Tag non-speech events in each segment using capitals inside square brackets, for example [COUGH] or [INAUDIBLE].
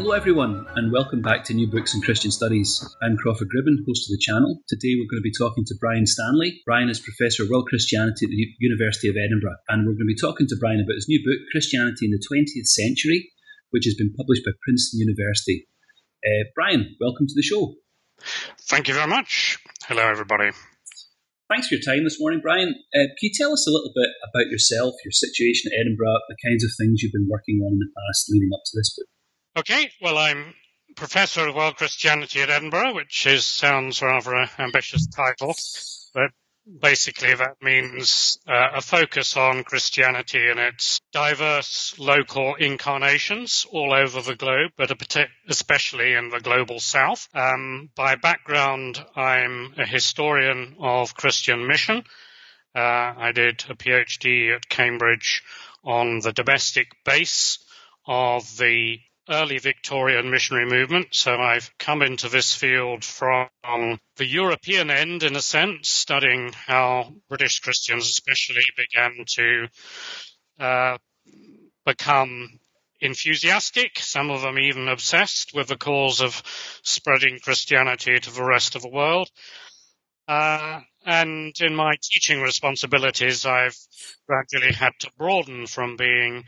Hello, everyone, and welcome back to New Books in Christian Studies. I'm Crawford Gribben, host of the channel. Today, we're going to be talking to Brian Stanley. Brian is Professor of World Christianity at the University of Edinburgh, and we're going to be talking to Brian about his new book, Christianity in the 20th Century, which has been published by Princeton University. Uh, Brian, welcome to the show. Thank you very much. Hello, everybody. Thanks for your time this morning, Brian. Uh, can you tell us a little bit about yourself, your situation at Edinburgh, the kinds of things you've been working on in the past leading up to this book? Okay, well, I'm Professor of World Christianity at Edinburgh, which is sounds rather an ambitious title, but basically that means uh, a focus on Christianity and its diverse local incarnations all over the globe, but especially in the global south. Um, by background, I'm a historian of Christian mission. Uh, I did a PhD at Cambridge on the domestic base of the early Victorian missionary movement. So I've come into this field from the European end, in a sense, studying how British Christians, especially, began to uh, become enthusiastic, some of them even obsessed with the cause of spreading Christianity to the rest of the world. Uh, and in my teaching responsibilities, I've gradually had to broaden from being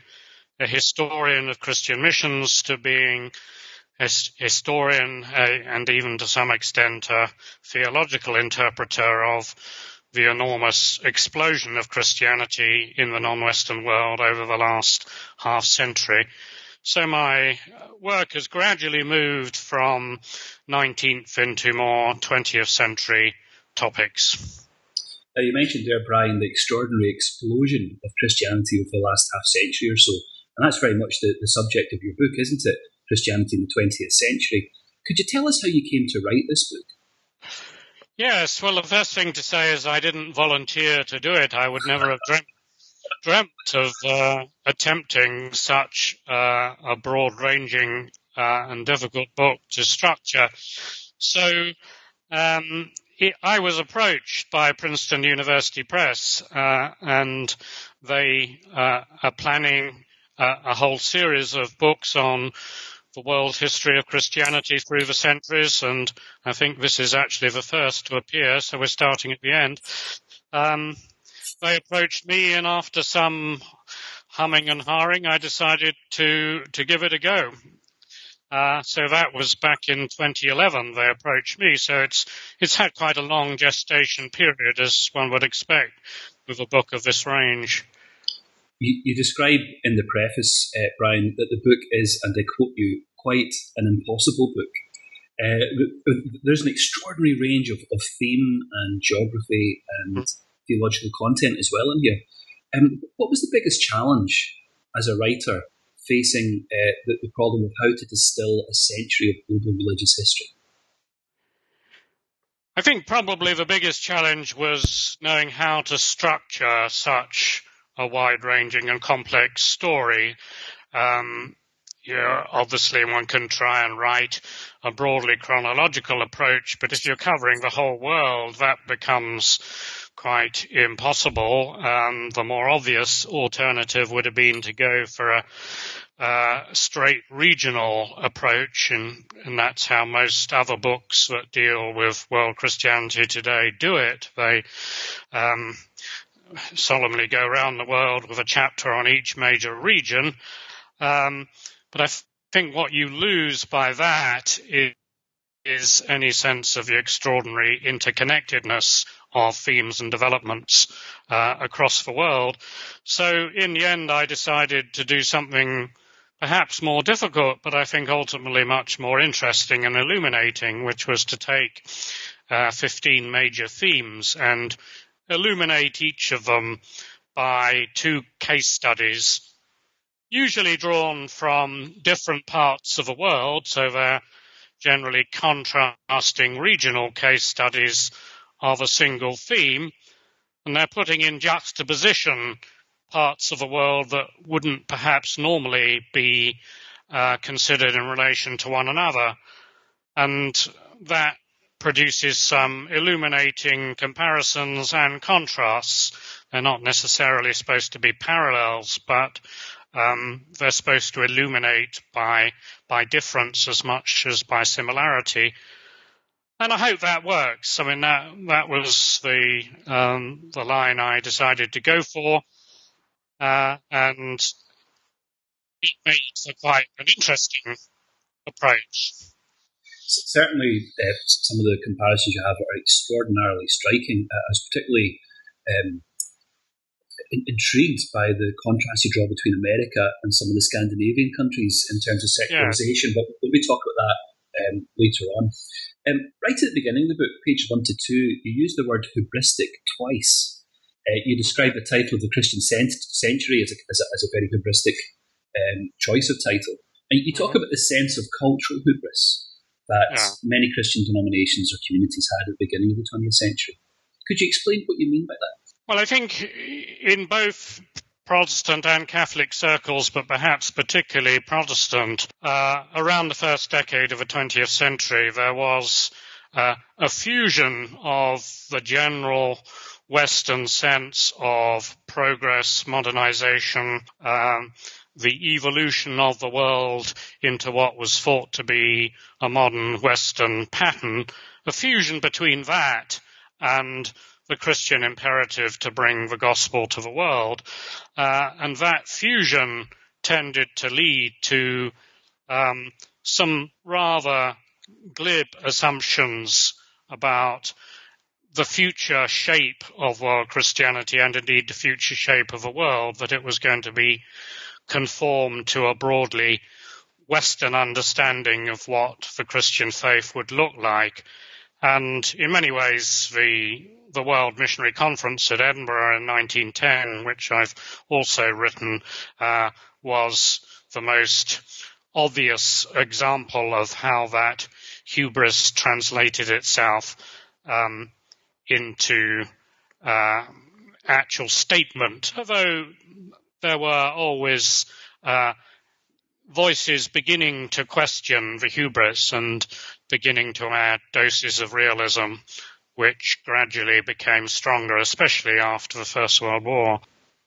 a historian of Christian missions to being a historian uh, and even to some extent a theological interpreter of the enormous explosion of Christianity in the non-Western world over the last half century. So my work has gradually moved from 19th into more 20th century topics. Now you mentioned there, Brian, the extraordinary explosion of Christianity over the last half century or so. And that's very much the, the subject of your book, isn't it? Christianity in the 20th century. Could you tell us how you came to write this book? Yes, well, the first thing to say is I didn't volunteer to do it. I would never have dreamt, dreamt of uh, attempting such uh, a broad ranging uh, and difficult book to structure. So um, it, I was approached by Princeton University Press, uh, and they uh, are planning uh, a whole series of books on the world history of Christianity through the centuries, and I think this is actually the first to appear, so we're starting at the end. Um, they approached me, and after some humming and hawing, I decided to to give it a go. Uh, so that was back in 2011. They approached me, so it's it's had quite a long gestation period, as one would expect with a book of this range. You, you describe in the preface, uh, Brian, that the book is, and I quote you, quite an impossible book. Uh, there's an extraordinary range of, of theme and geography and theological content as well in here. Um, what was the biggest challenge as a writer facing uh, the, the problem of how to distill a century of global religious history? I think probably the biggest challenge was knowing how to structure such a wide ranging and complex story. Um, you know, obviously one can try and write a broadly chronological approach, but if you're covering the whole world, that becomes quite impossible. Um, the more obvious alternative would have been to go for a, uh, straight regional approach, and, and that's how most other books that deal with world Christianity today do it. They um, solemnly go around the world with a chapter on each major region. Um, but I think what you lose by that is, is any sense of the extraordinary interconnectedness of themes and developments uh, across the world. So in the end, I decided to do something perhaps more difficult, but I think ultimately much more interesting and illuminating, which was to take uh, 15 major themes and illuminate each of them by two case studies, usually drawn from different parts of the world, so they're generally contrasting regional case studies of a single theme, and they're putting in juxtaposition parts of the world that wouldn't perhaps normally be uh, considered in relation to one another. And that produces some illuminating comparisons and contrasts. They're not necessarily supposed to be parallels, but um, they're supposed to illuminate by by difference as much as by similarity. And I hope that works. I mean that that was the um, the line I decided to go for, uh, and it made for quite an interesting approach. Certainly, uh, some of the comparisons you have are extraordinarily striking. Uh, I was particularly um, intrigued by the contrast you draw between America and some of the Scandinavian countries in terms of secularization, yeah. but we'll be talk about that um, later on. Um, right at the beginning of the book, page one to two, you use the word hubristic twice. Uh, you describe the title of the Christian century as a, as a, as a very hubristic um, choice of title. And you talk mm-hmm. about the sense of cultural hubris that yeah. many Christian denominations or communities had at the beginning of the 20th century. Could you explain what you mean by that? Well, I think in both Protestant and Catholic circles, but perhaps particularly Protestant, uh, around the first decade of the 20th century, there was uh, a fusion of the general Western sense of progress, modernization, um, the evolution of the world into what was thought to be a modern Western pattern, a fusion between that and the Christian imperative to bring the gospel to the world. Uh, and that fusion tended to lead to um, some rather glib assumptions about the future shape of world Christianity and indeed the future shape of the world, that it was going to be conformed to a broadly Western understanding of what the Christian faith would look like. And in many ways, the the World Missionary Conference at Edinburgh in 1910, which I've also written, uh, was the most obvious example of how that hubris translated itself um, into uh, actual statement, although there were always uh, voices beginning to question the hubris and beginning to add doses of realism which gradually became stronger, especially after the First World War.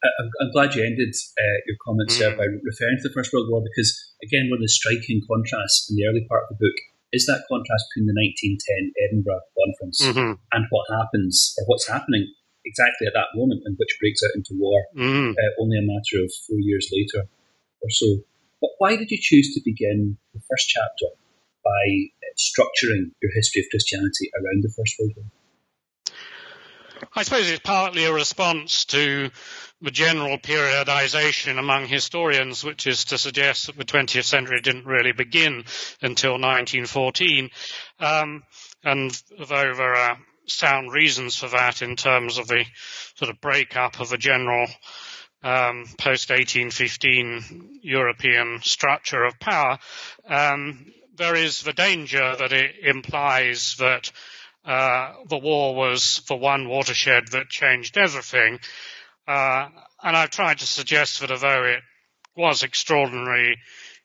I'm, I'm glad you ended uh, your comments mm. by referring to the First World War because, again, one of the striking contrasts in the early part of the book is that contrast between the 1910 Edinburgh Conference mm-hmm. and what happens, or what's happening exactly at that moment, and which breaks out into war mm. uh, only a matter of four years later or so. But why did you choose to begin the first chapter by uh, structuring your history of Christianity around the First World War? I suppose it's partly a response to the general periodization among historians, which is to suggest that the 20th century didn't really begin until 1914. Um, and though there are sound reasons for that in terms of the sort of breakup of the general um, post 1815 European structure of power, um, there is the danger that it implies that uh, the war was the one watershed that changed everything. Uh, and I've tried to suggest that although it was extraordinarily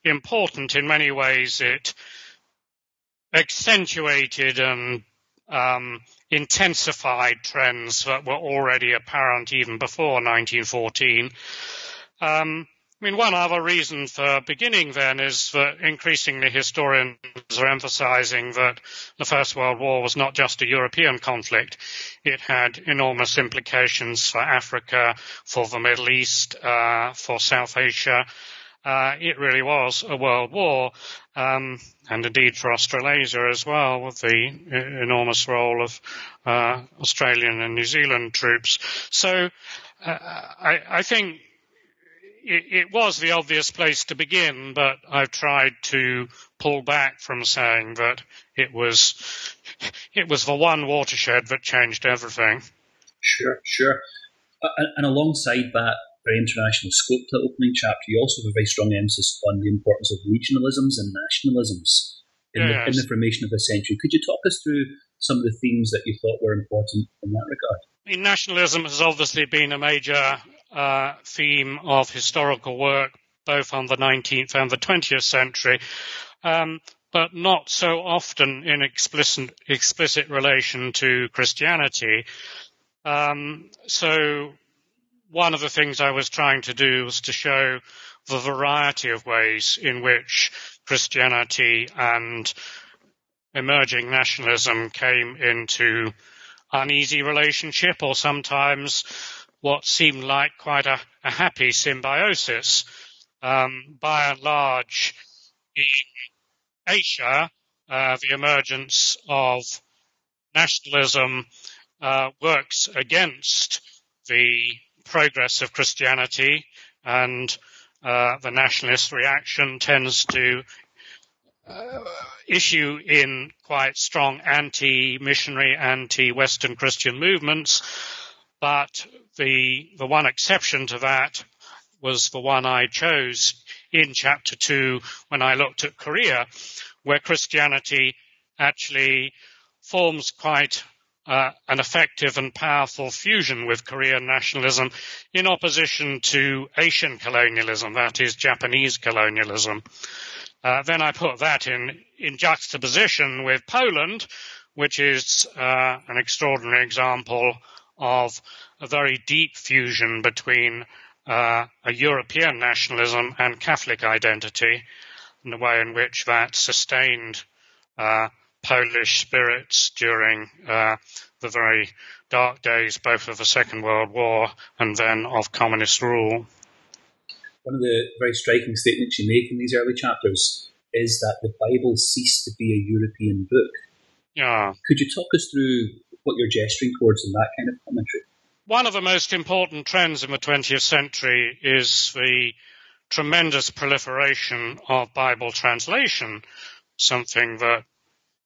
important in many ways, it accentuated and um, intensified trends that were already apparent even before 1914. Um, I mean, one other reason for beginning then is that increasingly historians are emphasizing that the First World War was not just a European conflict. It had enormous implications for Africa, for the Middle East, uh, for South Asia. Uh, it really was a world war, um, and indeed for Australasia as well, with the enormous role of uh, Australian and New Zealand troops. So uh, I, I think it, it, was the obvious place to begin, but I've tried to pull back from saying that it was it was the one watershed that changed everything. Sure, sure. Uh, and alongside that very international scope to the opening chapter, you also have a very strong emphasis on the importance of regionalisms and nationalisms in, yes. the, in the formation of the century. Could you talk us through some of the themes that you thought were important in that regard? I mean, nationalism has obviously been a major uh, theme of historical work, both on the 19th and the 20th century, um, but not so often in explicit, explicit relation to Christianity. Um, so one of the things I was trying to do was to show the variety of ways in which Christianity and emerging nationalism came into uneasy relationship or sometimes what seemed like quite a, a happy symbiosis. Um, by and large, in Asia, uh, the emergence of nationalism uh, works against the progress of Christianity, and uh, the nationalist reaction tends to uh, issue in quite strong anti-missionary, anti-Western Christian movements. But the the one exception to that was the one I chose in chapter two when I looked at Korea, where Christianity actually forms quite uh, an effective and powerful fusion with Korean nationalism in opposition to Asian colonialism, that is Japanese colonialism. Uh, then I put that in, in juxtaposition with Poland, which is uh, an extraordinary example of a very deep fusion between uh, a European nationalism and Catholic identity, and the way in which that sustained uh, Polish spirits during uh, the very dark days, both of the Second World War and then of communist rule. One of the very striking statements you make in these early chapters is that the Bible ceased to be a European book. Yeah. Could you talk us through what you're gesturing towards in that kind of commentary? One of the most important trends in the 20th century is the tremendous proliferation of Bible translation, something that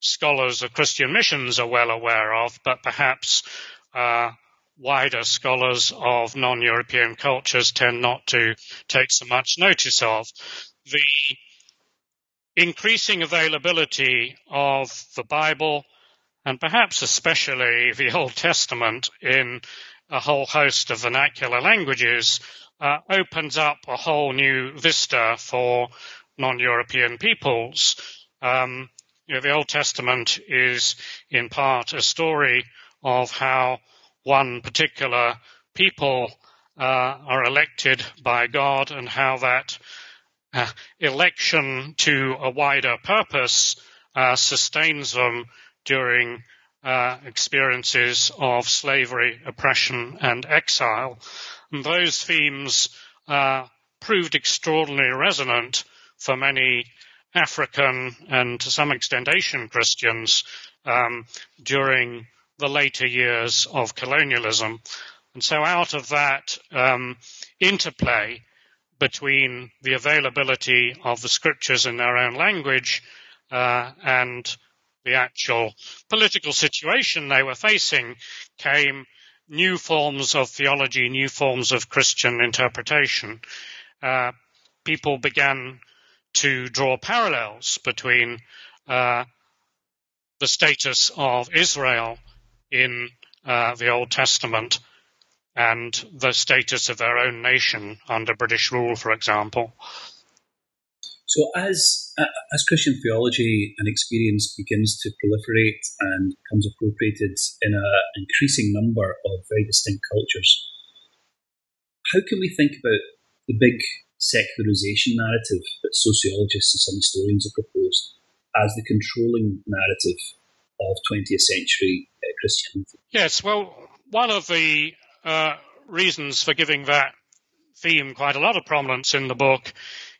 scholars of Christian missions are well aware of, but perhaps uh, wider scholars of non-European cultures tend not to take so much notice of. The increasing availability of the Bible and perhaps especially the [LAUGHS] Old Testament in a whole host of vernacular languages uh, opens up a whole new vista for non-European peoples. Um, you know, the Old Testament is in part a story of how one particular people uh, are elected by God and how that uh, election to a wider purpose uh, sustains them during uh, experiences of slavery, oppression, and exile. And those themes uh, proved extraordinarily resonant for many African and to some extent Asian Christians um, during the later years of colonialism. And so out of that um, interplay between the availability of the scriptures in their own language uh, and the actual political situation they were facing came new forms of theology, new forms of Christian interpretation. Uh, people began to draw parallels between uh, the status of Israel in uh, the Old Testament and the status of their own nation under British rule, for example. So, as as Christian theology and experience begins to proliferate and becomes appropriated in an increasing number of very distinct cultures, how can we think about the big secularization narrative that sociologists and some historians have proposed as the controlling narrative of 20th century uh, Christianity. Yes, well, one of the uh, reasons for giving that theme quite a lot of prominence in the book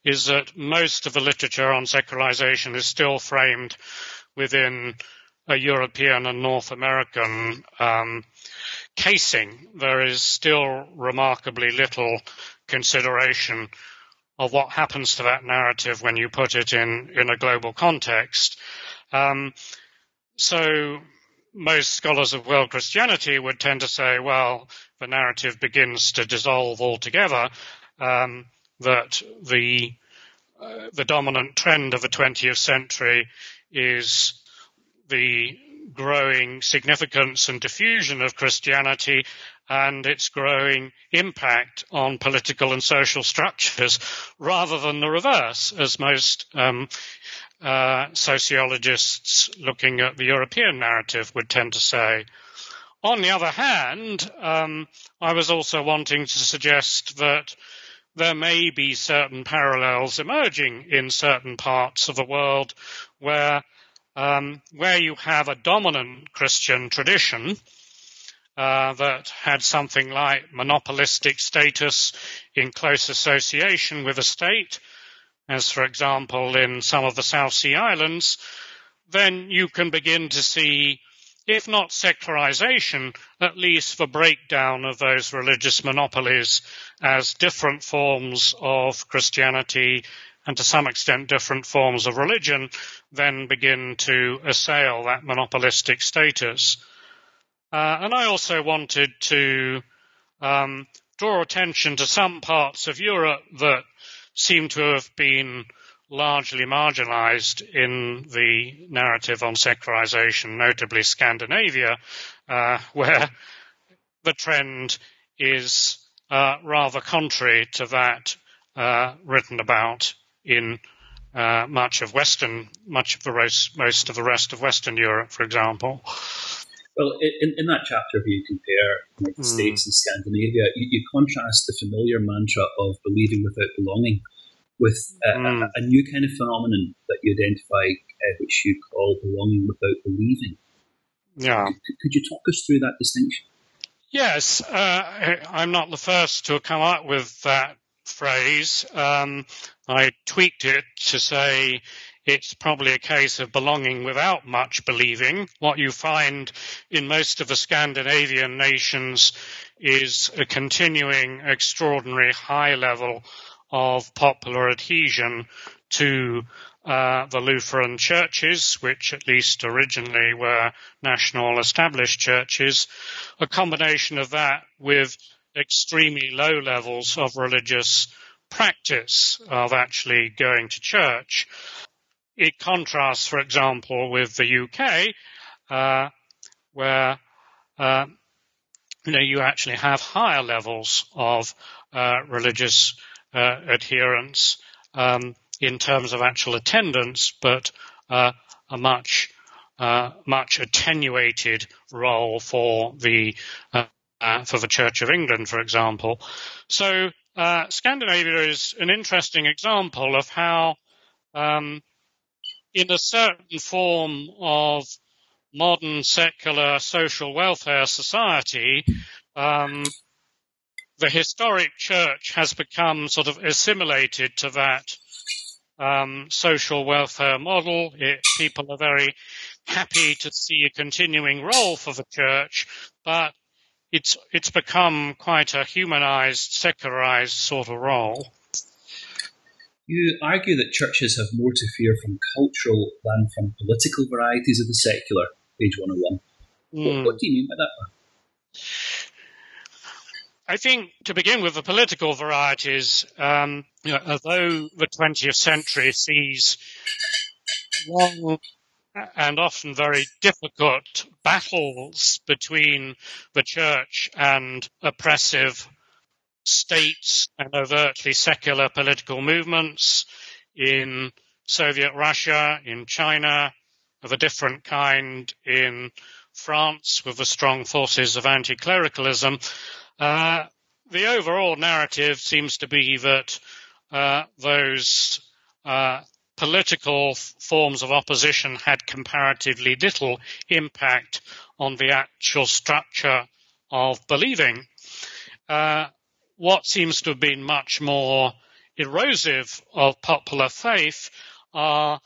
is that most of the literature on secularization is still framed within a European and North American um, casing. There is still remarkably little consideration of what happens to that narrative when you put it in, in a global context. Um, so most scholars of world Christianity would tend to say, well, the narrative begins to dissolve altogether, um, that the uh, the dominant trend of the 20th century is the growing significance and diffusion of Christianity and its growing impact on political and social structures rather than the reverse, as most um, uh, sociologists looking at the European narrative would tend to say. On the other hand, um, I was also wanting to suggest that there may be certain parallels emerging in certain parts of the world where um, where you have a dominant Christian tradition uh, that had something like monopolistic status in close association with a state, as for example in some of the South Sea Islands, then you can begin to see, if not secularization, at least the breakdown of those religious monopolies as different forms of Christianity and to some extent different forms of religion then begin to assail that monopolistic status. Uh, and I also wanted to um, draw attention to some parts of Europe that seem to have been largely marginalized in the narrative on secularization, notably Scandinavia, uh, [LAUGHS] where the trend is uh, rather contrary to that uh, written about in uh, much of Western, much of the rest, most of the rest of Western Europe, for example. Well, in, in that chapter where you compare the mm. States and Scandinavia, you, you, contrast the familiar mantra of believing without belonging with uh, mm. a, a, new kind of phenomenon that you identify, uh, which you call belonging without believing. Yeah. Could, could you talk us through that distinction? Yes, uh, I'm not the first to come up with that phrase. Um, I tweaked it to say it's probably a case of belonging without much believing. What you find in most of the Scandinavian nations is a continuing extraordinary high level of popular adhesion to uh, the Lutheran churches, which at least originally were national established churches, a combination of that with extremely low levels of religious practice of actually going to church. It contrasts, for example, with the UK, uh, where uh, you know you actually have higher levels of uh, religious uh, adherence um, in terms of actual attendance, but uh, a much uh, much attenuated role for the for the Church of England, for example. So Scandinavia is an interesting example of how um, in a certain form of modern secular social welfare society, um, the historic church has become sort of assimilated to that um, social welfare model. It, people are very happy to see a continuing role for the church, but it's it's become quite a humanized, secularized sort of role. You argue that churches have more to fear from cultural than from political varieties of the secular, page 101. Mm. What, what do you mean by that? I think to begin with the political varieties, um, you know, although the 20th century sees long and often very difficult battles between the church and oppressive states and overtly secular political movements in Soviet Russia, in China, of a different kind in France with the strong forces of anti-clericalism. Uh, the overall narrative seems to be that uh, those uh, political forms of opposition had comparatively little impact on the actual structure of believing. Uh, what seems to have been much more erosive of popular faith are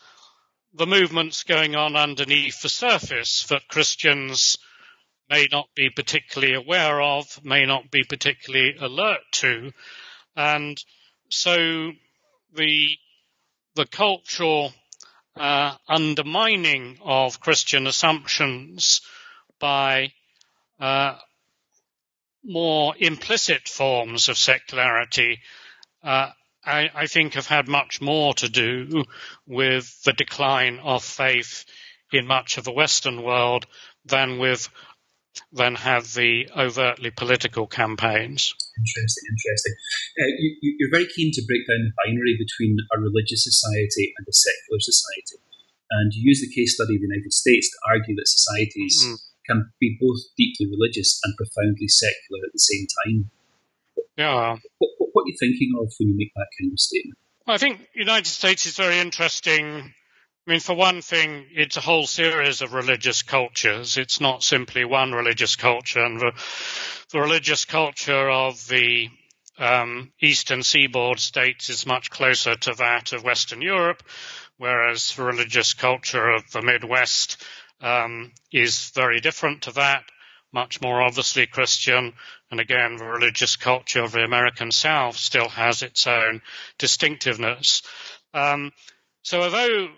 the movements going on underneath the surface that Christians may not be particularly aware of, may not be particularly alert to. And so the, the cultural uh, undermining of Christian assumptions by uh, more implicit forms of secularity, uh, I, I, think, have had much more to do with the decline of faith in much of the Western world than with than have the overtly political campaigns. Interesting, interesting. Uh, you, are very keen to break down the binary between a religious society and a secular society. And you use the case study of the United States to argue that societies mm. can be both deeply religious and profoundly secular at the same time. Yeah. What, what, what are you thinking of when you make that kind of statement? I think the United States is very interesting I mean, for one thing, it's a whole series of religious cultures. It's not simply one religious culture. And the, the religious culture of the um, eastern seaboard states is much closer to that of Western Europe, whereas the religious culture of the Midwest um, is very different to that, much more obviously Christian. And again, the religious culture of the American South still has its own distinctiveness. Um, so although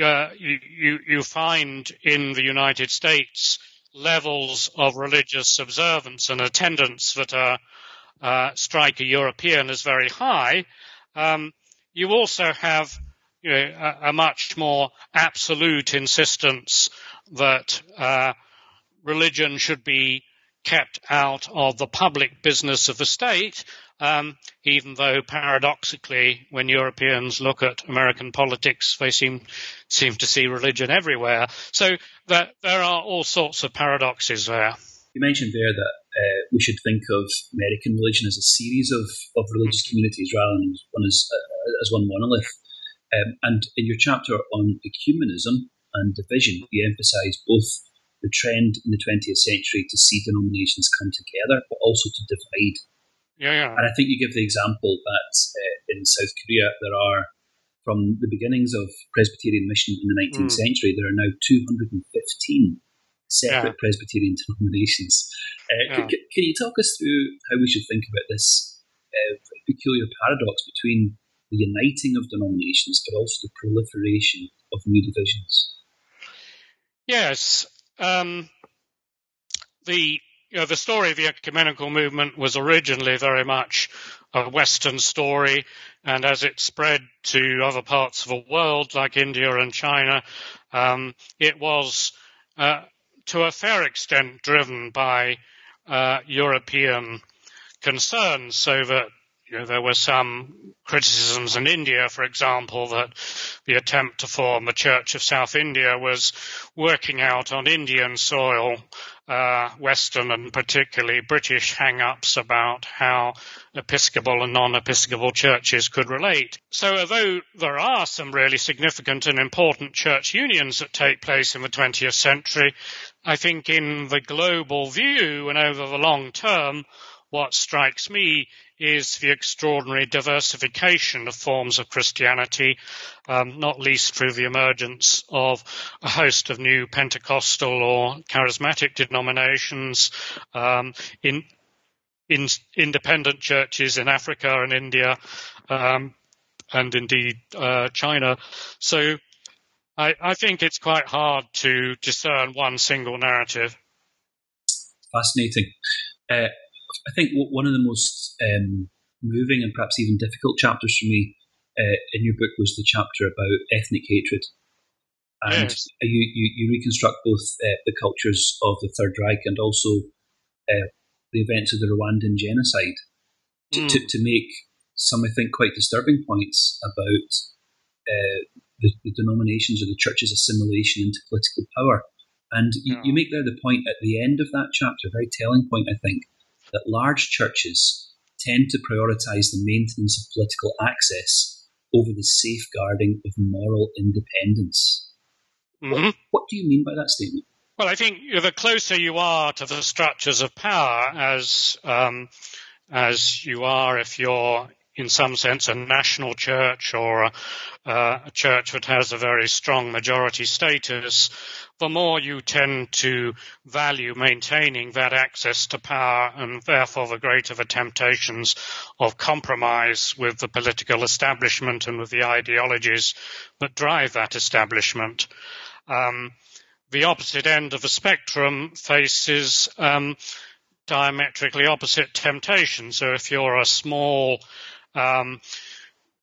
uh, you, you, find in the United States levels of religious observance and attendance that uh, strike a European as very high. Um, you also have you know, a, a, much more absolute insistence that uh, religion should be kept out of the public business of the state um, even though paradoxically, when Europeans look at American politics, they seem seem to see religion everywhere. So that, there are all sorts of paradoxes there. You mentioned there that uh, we should think of American religion as a series of, of religious communities rather than one as, uh, as one monolith. Um, and in your chapter on ecumenism and division, you emphasise both the trend in the 20th century to see denominations come together, but also to divide yeah, yeah. And I think you give the example that uh, in South Korea there are, from the beginnings of Presbyterian mission in the 19th mm. century, there are now 215 separate yeah. Presbyterian [LAUGHS] denominations. Uh, yeah. c- can you talk us through how we should think about this uh, peculiar paradox between the uniting of denominations, but also the proliferation of new divisions? Yes. Um, the you know, the story of the ecumenical movement was originally very much a Western story, and as it spread to other parts of the world, like India and China, um, it was uh, to a fair extent driven by uh, European concerns, so that you know, there were some criticisms in India, for example, that the attempt to form the Church of South India was working out on Indian soil uh, Western and particularly British hang-ups about how Episcopal and non-Episcopal churches could relate. So although there are some really significant and important church unions that take place in the 20th century, I think in the global view and over the long term, what strikes me is the extraordinary diversification of forms of Christianity, um, not least through the emergence of a host of new Pentecostal or charismatic denominations um, in, in independent churches in Africa and India, um, and indeed uh, China. So I, I think it's quite hard to discern one single narrative. Fascinating. Uh, I think one of the most um, moving and perhaps even difficult chapters for me uh, in your book was the chapter about ethnic hatred. And yes. you, you, you, reconstruct both uh, the cultures of the Third Reich and also uh, the events of the Rwandan genocide to, mm. to, to, make some, I think, quite disturbing points about uh, the, the, denominations or the church's assimilation into political power. And you, yeah. you make there the point at the end of that chapter, a very telling point, I think, that large churches tend to prioritize the maintenance of political access over the safeguarding of moral independence. Mm-hmm. What, what, do you mean by that statement? Well, I think the closer you are to the structures of power, as um, as you are if you're in some sense a national church or a, uh, a church that has a very strong majority status, the more you tend to value maintaining that access to power and therefore the greater the temptations of compromise with the political establishment and with the ideologies that drive that establishment. Um, the opposite end of the spectrum faces um, diametrically opposite temptations. So if you're a small, um,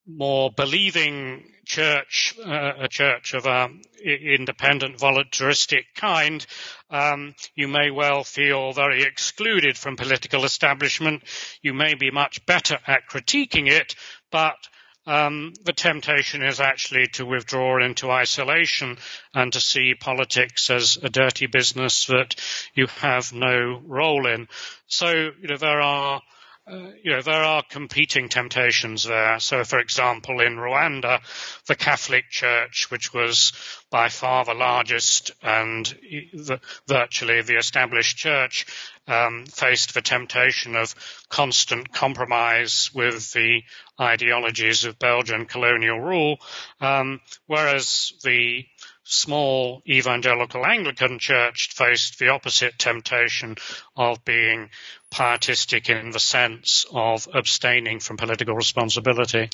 more believing church, uh, a church of an independent, voluntaristic kind, um, you may well feel very excluded from political establishment. You may be much better at critiquing it, but um, the temptation is actually to withdraw into isolation and to see politics as a dirty business that you have no role in. So, you know, there are uh, you know, there are competing temptations there. So, for example, in Rwanda, the Catholic Church, which was by far the largest and the, virtually the established church, um, faced the temptation of constant compromise with the ideologies of Belgian colonial rule, um, whereas the small evangelical Anglican church faced the opposite temptation of being pietistic in the sense of abstaining from political responsibility.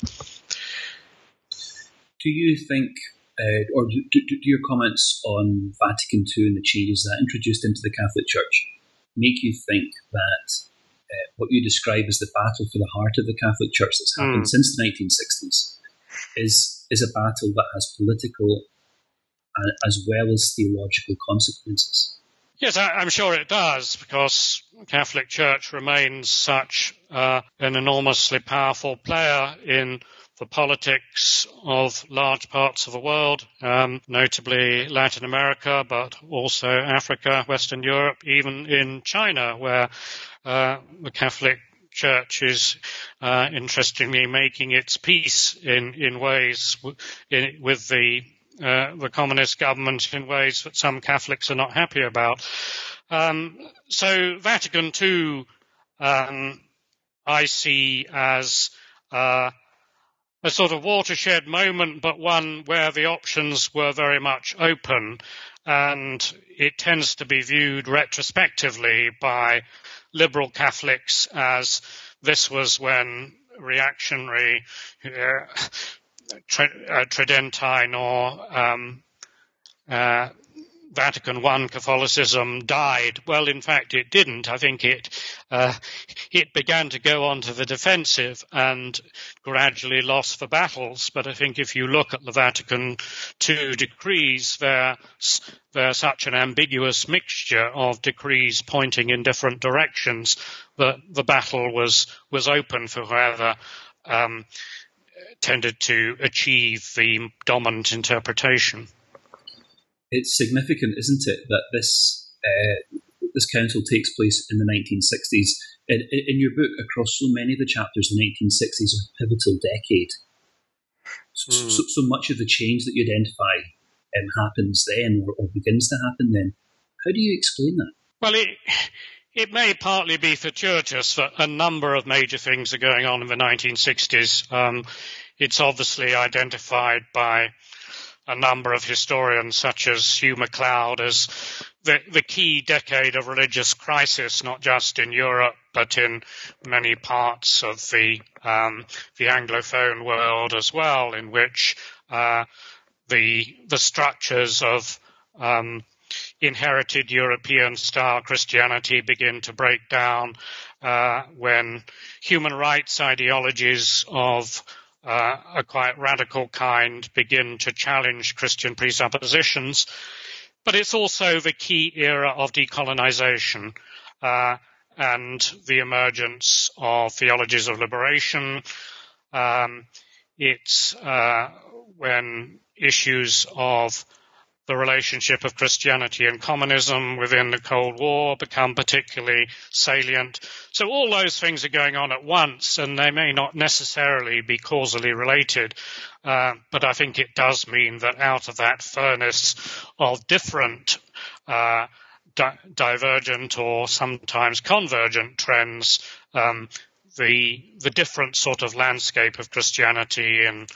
Do you think, uh, or do, do, do, your comments on Vatican II and the changes that introduced into the Catholic Church make you think that uh, what you describe as the battle for the heart of the Catholic Church that's happened mm. since the 1960s is is a battle that has political as well as theological consequences? Yes, I, am sure it does, because the Catholic Church remains such uh, an enormously powerful player in the politics of large parts of the world, um, notably Latin America, but also Africa, Western Europe, even in China, where uh, the Catholic Church is uh, interestingly making its peace in in ways w- in, with the uh, the communist government in ways that some Catholics are not happy about. Um, so Vatican II, um, I see as uh, a sort of watershed moment, but one where the options were very much open, and it tends to be viewed retrospectively by liberal Catholics as this was when reactionary uh, Tridentine or um, uh, Vatican I Catholicism died. Well, in fact, it didn't. I think it uh, it began to go onto the defensive and gradually lost the battles. But I think if you look at the Vatican II decrees, they're they're such an ambiguous mixture of decrees pointing in different directions that the battle was was open for whoever. Um, tended to achieve the dominant interpretation. It's significant, isn't it, that this uh, this council takes place in the 1960s. In, in, your book, across so many of the chapters, the 1960s are a pivotal decade. So, mm. so, so, much of the change that you identify um, happens then, or, or begins to happen then. How do you explain that? Well, it, it may partly be fortuitous that a number of major things are going on in the 1960s. Um, it's obviously identified by a number of historians, such as Hugh McLeod, as the, the key decade of religious crisis, not just in Europe, but in many parts of the, um, the Anglophone world as well, in which uh, the, the structures of um, inherited European style Christianity begin to break down uh, when human rights ideologies of uh, a quite radical kind begin to challenge Christian presuppositions. But it's also the key era of decolonization uh, and the emergence of theologies of liberation. Um, it's uh, when issues of the relationship of Christianity and communism within the Cold War become particularly salient. So all those things are going on at once, and they may not necessarily be causally related. Uh, but I think it does mean that out of that furnace of different uh, di- divergent or sometimes convergent trends, um, the the different sort of landscape of Christianity in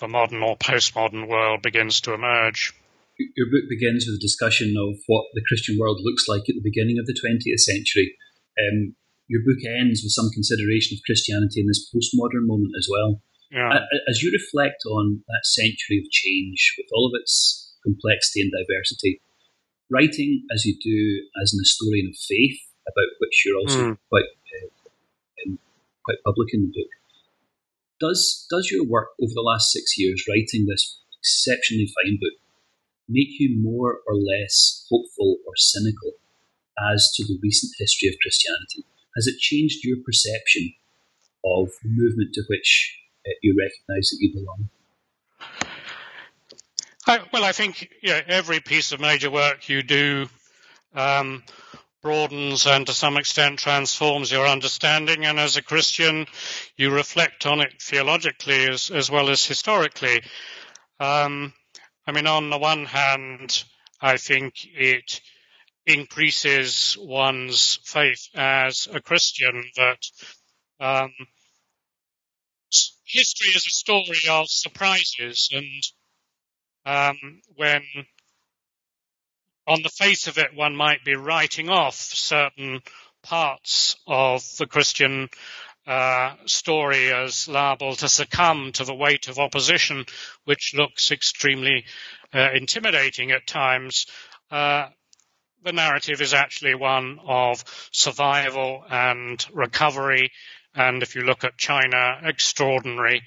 the modern or postmodern world begins to emerge your book begins with a discussion of what the Christian world looks like at the beginning of the 20th century. Um, your book ends with some consideration of Christianity in this postmodern moment as well. Yeah. As you reflect on that century of change with all of its complexity and diversity, writing as you do as an historian of faith about which you're also mm. quite uh, quite public in the book. Does does your work over the last six years writing this exceptionally fine book make you more or less hopeful or cynical as to the recent history of Christianity? Has it changed your perception of the movement to which uh, you recognise that you belong? I, well, I think every piece of major work you do um, broadens and to some extent transforms your understanding. And as a Christian, you reflect on it theologically as, as well as historically. Um, I mean, on the one hand, I think it increases one's faith as a Christian that um, history is a story of surprises and um, when on the face of it one might be writing off certain parts of the Christian uh, story as liable to succumb to the weight of opposition, which looks extremely uh, intimidating at times. Uh, the narrative is actually one of survival and recovery, and if you look at China, extraordinary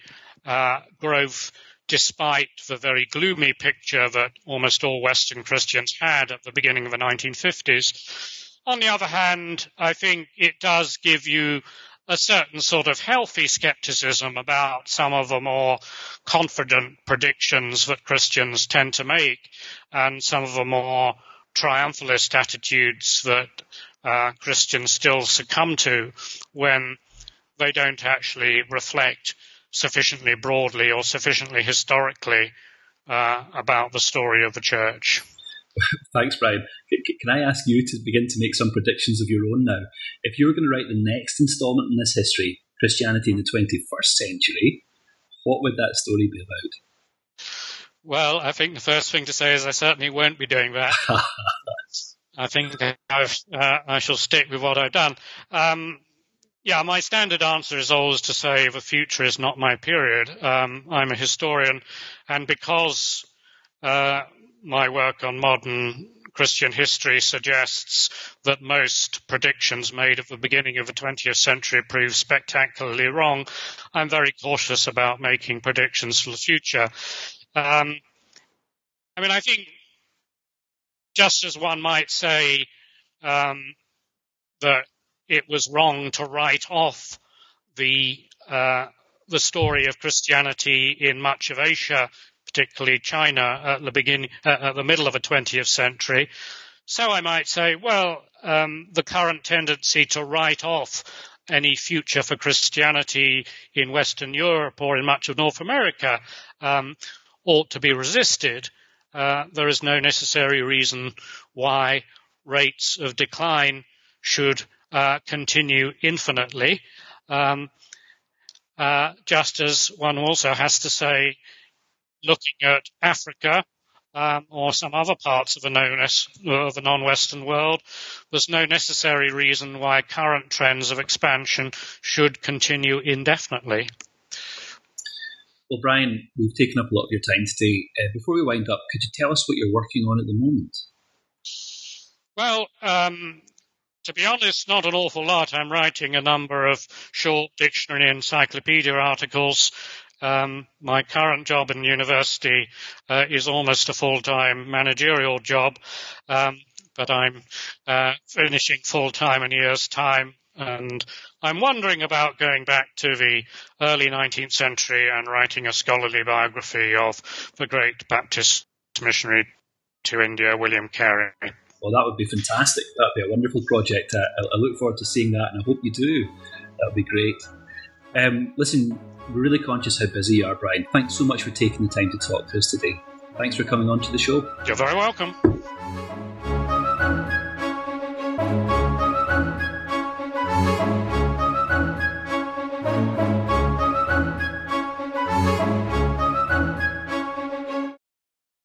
uh, growth despite the very gloomy picture that almost all Western Christians had at the beginning of the 1950s. On the other hand, I think it does give you a certain sort of healthy skepticism about some of the more confident predictions that Christians tend to make and some of the more triumphalist attitudes that uh, Christians still succumb to when they don't actually reflect sufficiently broadly or sufficiently historically uh, about the story of the church. [LAUGHS] Thanks, Brian. Can I ask you to begin to make some predictions of your own now? If you were going to write the next installment in this history, Christianity in the 21st century, what would that story be about? Well, I think the first thing to say is I certainly won't be doing that. [LAUGHS] I think uh, i shall stick with what I've done. Um, yeah, my standard answer is always to say the future is not my period. Um, I'm a historian, and because uh, my work on modern Christian history suggests that most predictions made at the beginning of the 20th century prove spectacularly wrong, I'm very cautious about making predictions for the future. Um, I mean, I think just as one might say um, that it was wrong to write off the uh, the story of Christianity in much of Asia, particularly China, at the beginning, uh, at the middle of the 20th century. So I might say, well, um, the current tendency to write off any future for Christianity in Western Europe or in much of North America um, ought to be resisted. Uh, there is no necessary reason why rates of decline should uh, continue infinitely. Um, uh, just as one also has to say, looking at Africa um, or some other parts of the, known of the non-Western world, there's no necessary reason why current trends of expansion should continue indefinitely. Well, Brian, we've taken up a lot of your time today. Uh, before we wind up, could you tell us what you're working on at the moment? Well, um, to be honest, not an awful lot. I'm writing a number of short dictionary and encyclopedia articles. Um, my current job in university uh, is almost a full-time managerial job, um, but I'm uh, finishing full-time in a year's time, and I'm wondering about going back to the early 19th century and writing a scholarly biography of the great Baptist missionary to India, William Carey. Well, that would be fantastic. That would be a wonderful project. I, I look forward to seeing that, and I hope you do. That would be great. Um, listen, we're really conscious how busy you are, Brian. Thanks so much for taking the time to talk to us today. Thanks for coming on to the show. You're very welcome.